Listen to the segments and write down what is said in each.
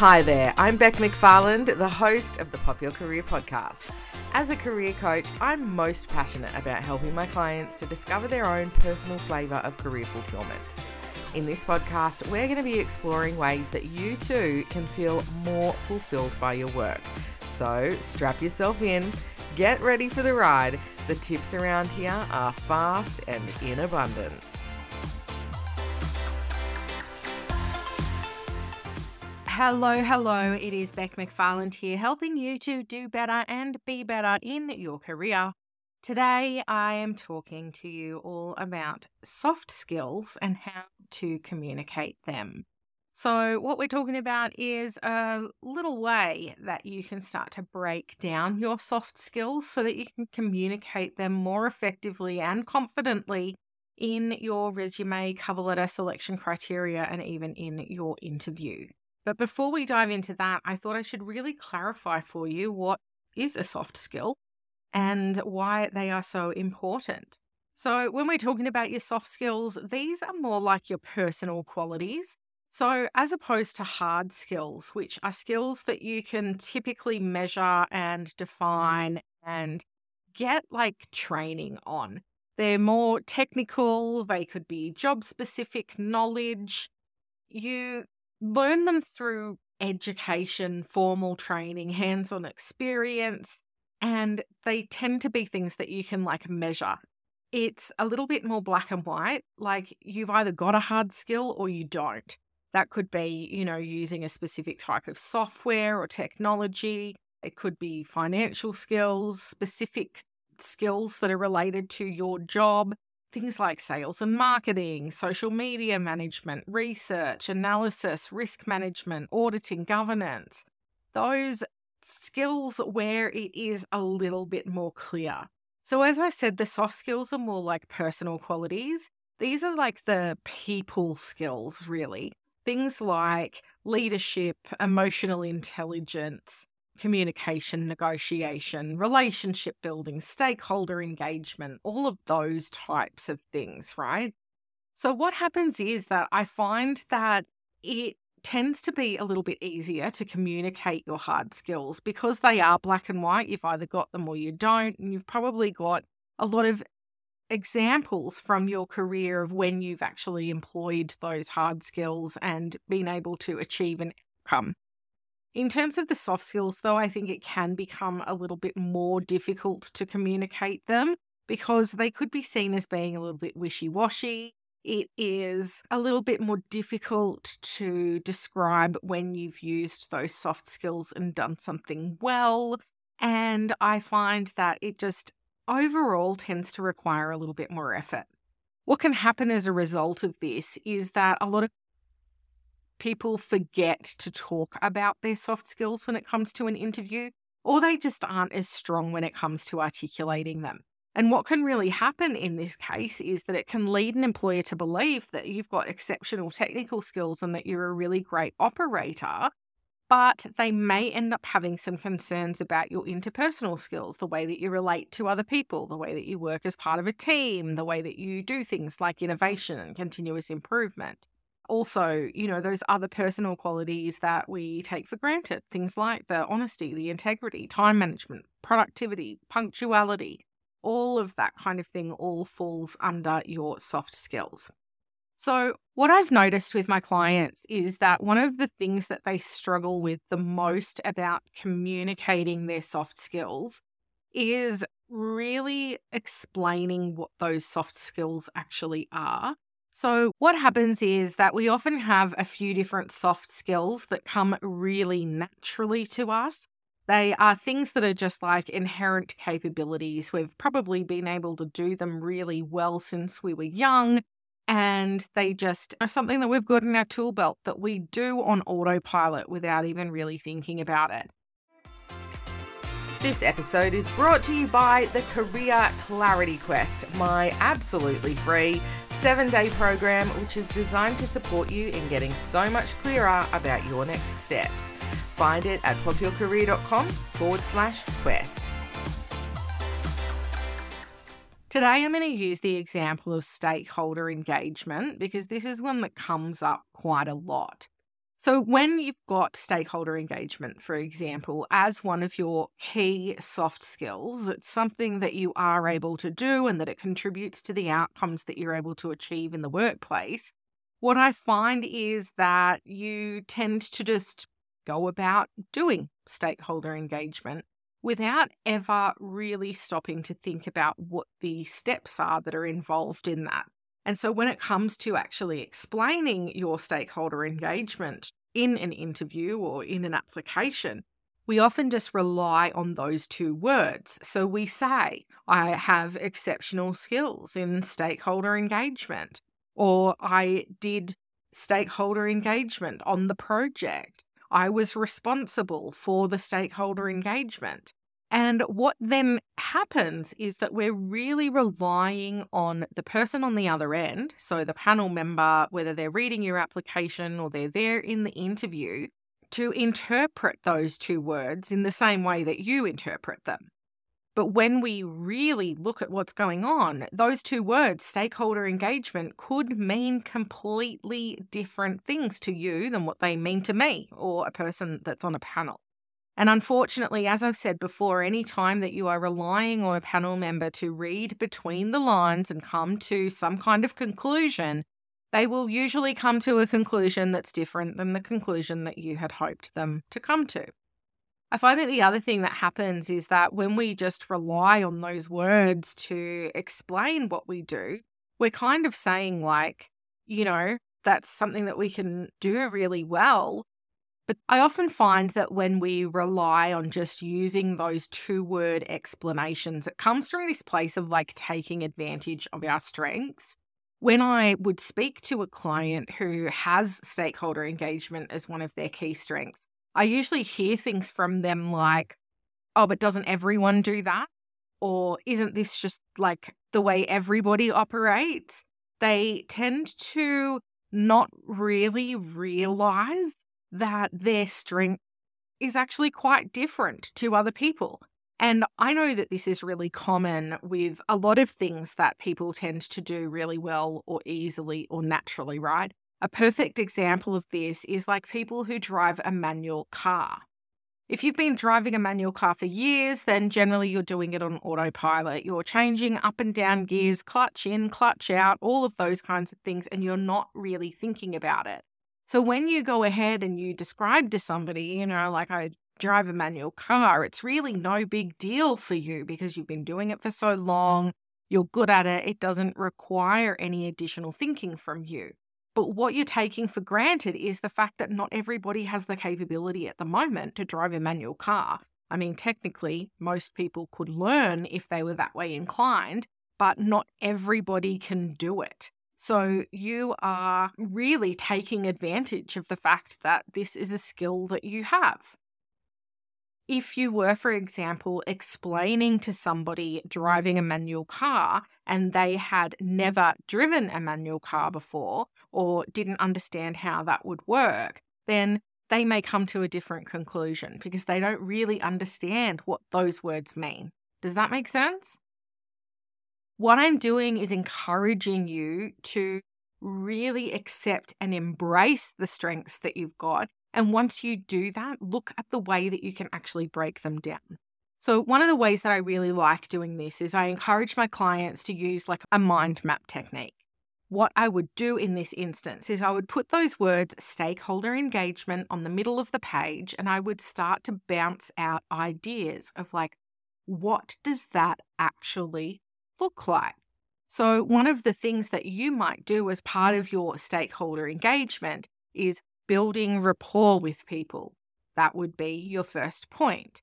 Hi there, I'm Bec McFarland, the host of the Pop Your Career podcast. As a career coach, I'm most passionate about helping my clients to discover their own personal flavour of career fulfillment. In this podcast, we're going to be exploring ways that you too can feel more fulfilled by your work. So strap yourself in, get ready for the ride. The tips around here are fast and in abundance. Hello, hello. It is Bec McFarland here, helping you to do better and be better in your career. Today, I am talking to you all about soft skills and how to communicate them. So, what we're talking about is a little way that you can start to break down your soft skills so that you can communicate them more effectively and confidently in your resume, cover letter, selection criteria, and even in your interview. But before we dive into that, I thought I should really clarify for you what is a soft skill and why they are so important. So, when we're talking about your soft skills, these are more like your personal qualities. So, as opposed to hard skills, which are skills that you can typically measure and mm-hmm. define and get like training on, they're more technical, they could be job specific knowledge. You learn them through education, formal training, hands on experience, and they tend to be things that you can like measure. It's a little bit more black and white, like you've either got a hard skill or you don't. That could be, you know, using a specific type of software or technology. It could be financial skills, specific skills that are related to your job. Things like sales and marketing, social media management, research, analysis, risk management, auditing, governance. Those skills where it is a little bit more clear. So, as I said, the soft skills are more like personal qualities. These are like the people skills, really. Things like leadership, emotional intelligence, communication, negotiation, relationship building, stakeholder engagement, all of those types of things, right? So, what happens is that I find that it tends to be a little bit easier to communicate your hard skills because they are black and white. You've either got them or you don't. And you've probably got a lot of examples from your career of when you've actually employed those hard skills and been able to achieve an outcome. In terms of the soft skills, though, I think it can become a little bit more difficult to communicate them because they could be seen as being a little bit wishy washy. It is a little bit more difficult to describe when you've used those soft skills and done something well. And I find that it just overall tends to require a little bit more effort. What can happen as a result of this is that a lot of people forget to talk about their soft skills when it comes to an interview, or they just aren't as strong when it comes to articulating them. And what can really happen in this case is that it can lead an employer to believe that you've got exceptional technical skills and that you're a really great operator, but they may end up having some concerns about your interpersonal skills, the way that you relate to other people, the way that you work as part of a team, the way that you do things like innovation and continuous improvement also, you know, those other personal qualities that we take for granted, things like the honesty, the integrity, time management, productivity, punctuality, all of that kind of thing all falls under your soft skills. So, what I've noticed with my clients is that one of the things that they struggle with the most about communicating their soft skills is really explaining what those soft skills actually are so, what happens is that we often have a few different soft skills that come really naturally to us. They are things that are just like inherent capabilities. We've probably been able to do them really well since we were young. And they just are something that we've got in our tool belt that we do on autopilot without even really thinking about it. This episode is brought to you by the Career Clarity Quest, my absolutely free seven day program which is designed to support you in getting so much clearer about your next steps. Find it at popyourcareer.com forward slash quest. Today, I'm going to use the example of stakeholder engagement because this is one that comes up quite a lot. So, when you've got stakeholder engagement, for example, as one of your key soft skills, it's something that you are able to do and that it contributes to the outcomes that you're able to achieve in the workplace. What I find is that you tend to just go about doing stakeholder engagement without ever really stopping to think about what the steps are that are involved in that. And so, when it comes to actually explaining your stakeholder engagement in an interview or in an application, we often just rely on those two words. So, we say, I have exceptional skills in stakeholder engagement, or I did stakeholder engagement on the project. I was responsible for the stakeholder engagement. And what then happens is that we're really relying on the person on the other end, so the panel member, whether they're reading your application or they're there in the interview, to interpret those two words in the same way that you interpret them. But when we really look at what's going on, those two words, stakeholder engagement, could mean completely different things to you than what they mean to me or a person that's on a panel. And unfortunately, as I've said before, any time that you are relying on a panel member to read between the lines and come to some kind of conclusion, they will usually come to a conclusion that's different than the conclusion that you had hoped them to come to. I find that the other thing that happens is that when we just rely on those words to explain what we do, we're kind of saying, like, you know, that's something that we can do really well. But I often find that when we rely on just using those two word explanations, it comes from this place of like taking advantage of our strengths. When I would speak to a client who has stakeholder engagement as one of their key strengths, I usually hear things from them like, oh, but doesn't everyone do that? Or isn't this just like the way everybody operates? They tend to not really realize that their strength is actually quite different to other people. And I know that this is really common with a lot of things that people tend to do really well or easily or naturally, right? A perfect example of this is like people who drive a manual car. If you've been driving a manual car for years, then generally you're doing it on autopilot. You're changing up and down gears, clutch in, clutch out, all of those kinds of things, and you're not really thinking about it. So when you go ahead and you describe to somebody, you know, like I drive a manual car, it's really no big deal for you because you've been doing it for so long. You're good at it. It doesn't require any additional thinking from you. But what you're taking for granted is the fact that not everybody has the capability at the moment to drive a manual car. I mean, technically, most people could learn if they were that way inclined, but not everybody can do it. So you are really taking advantage of the fact that this is a skill that you have. If you were, for example, explaining to somebody driving a manual car and they had never driven a manual car before or didn't understand how that would work, then they may come to a different conclusion because they don't really understand what those words mean. Does that make sense? What I'm doing is encouraging you to really accept and embrace the strengths that you've got. And once you do that, look at the way that you can actually break them down. So, one of the ways that I really like doing this is I encourage my clients to use like a mind map technique. What I would do in this instance is I would put those words stakeholder engagement on the middle of the page and I would start to bounce out ideas of like, what does that actually look like? So, one of the things that you might do as part of your stakeholder engagement is building rapport with people. That would be your first point.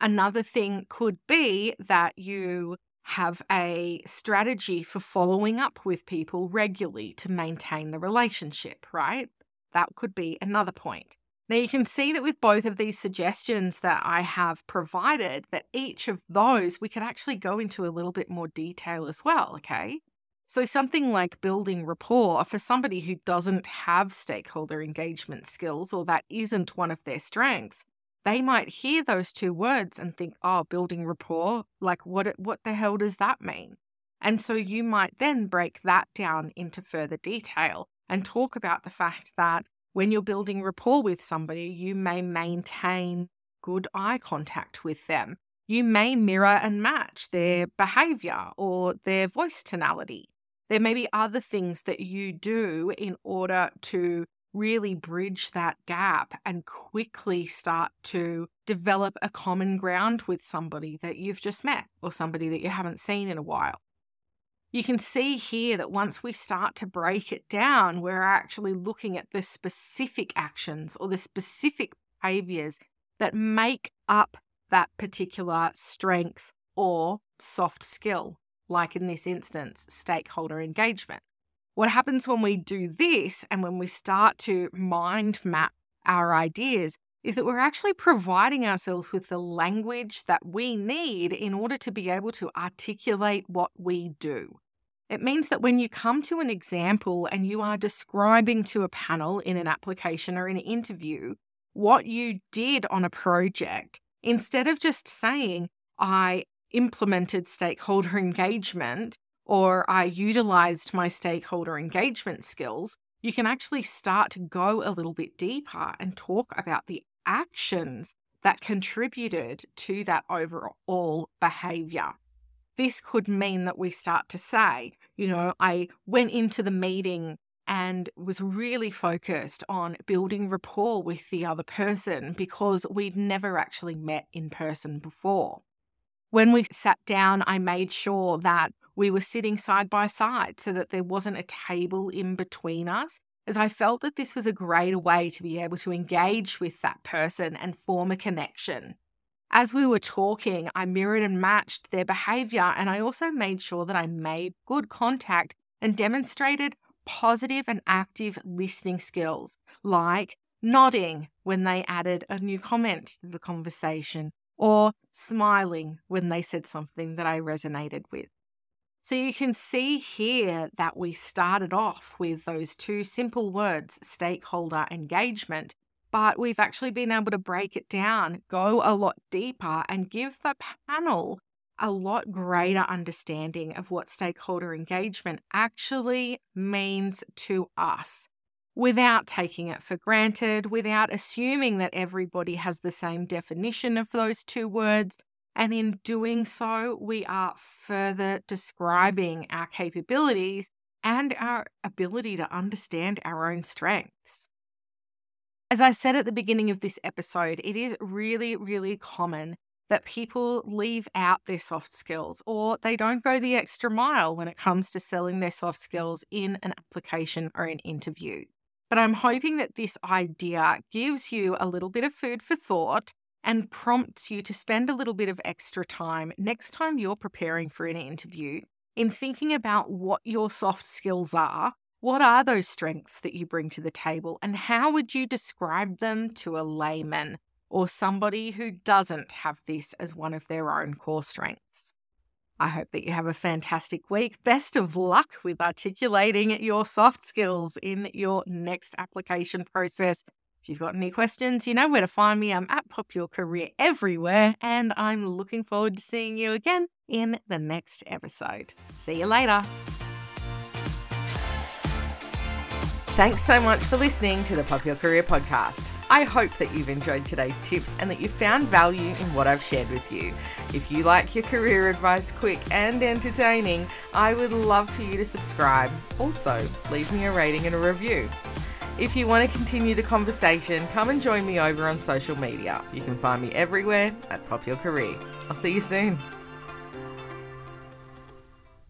Another thing could be that you have a strategy for following up with people regularly to maintain the relationship, right? That could be another point. Now you can see that with both of these suggestions that I have provided, that each of those we could actually go into a little bit more detail as well, okay? So, something like building rapport for somebody who doesn't have stakeholder engagement skills or that isn't one of their strengths, they might hear those two words and think, oh, building rapport, like what, what the hell does that mean? And so you might then break that down into further detail and talk about the fact that When you're building rapport with somebody, you may maintain good eye contact with them. You may mirror and match their behavior or their voice tonality. There may be other things that you do in order to really bridge that gap and quickly start to develop a common ground with somebody that you've just met or somebody that you haven't seen in a while. You can see here that once we start to break it down, we're actually looking at the specific actions or the specific behaviors that make up that particular strength or soft skill, like in this instance, stakeholder engagement. What happens when we do this and when we start to mind map our ideas is that we're actually providing ourselves with the language that we need in order to be able to articulate what we do. It means that when you come to an example and you are describing to a panel in an application or an interview what you did on a project, instead of just saying, I implemented stakeholder engagement or I utilized my stakeholder engagement skills, you can actually start to go a little bit deeper and talk about the actions that contributed to that overall behavior. This could mean that we start to say, you know, I went into the meeting and was really focused on building rapport with the other person because we'd never actually met in person before. When we sat down, I made sure that we were sitting side by side so that there wasn't a table in between us, as I felt that this was a great way to be able to engage with that person and form a connection. As we were talking, I mirrored and matched their behavior, and I also made sure that I made good contact and demonstrated positive and active listening skills, like nodding when they added a new comment to the conversation, or smiling when they said something that I resonated with. So you can see here that we started off with those two simple words, stakeholder engagement, but we've actually been able to break it down, go a lot deeper, and give the panel a lot greater understanding of what stakeholder engagement actually means to us without taking it for granted, without assuming that everybody has the same definition of those two words, and in doing so, we are further describing our capabilities and our ability to understand our own strengths. As I said at the beginning of this episode, it is really, really common that people leave out their soft skills or they don't go the extra mile when it comes to selling their soft skills in an application or an interview. But I'm hoping that this idea gives you a little bit of food for thought and prompts you to spend a little bit of extra time next time you're preparing for an interview in thinking about what your soft skills are. What are those strengths that you bring to the table, and how would you describe them to a layman or somebody who doesn't have this as one of their own core strengths? I hope that you have a fantastic week. Best of luck with articulating your soft skills in your next application process. If you've got any questions, you know where to find me. I'm at Pop Your Career everywhere, and I'm looking forward to seeing you again in the next episode. See you later. Thanks so much for listening to the Pop Your Career podcast. I hope that you've enjoyed today's tips and that you found value in what I've shared with you. If you like your career advice quick and entertaining, I would love for you to subscribe. Also, leave me a rating and a review. If you want to continue the conversation, come and join me over on social media. You can find me everywhere at Pop Your Career. I'll see you soon.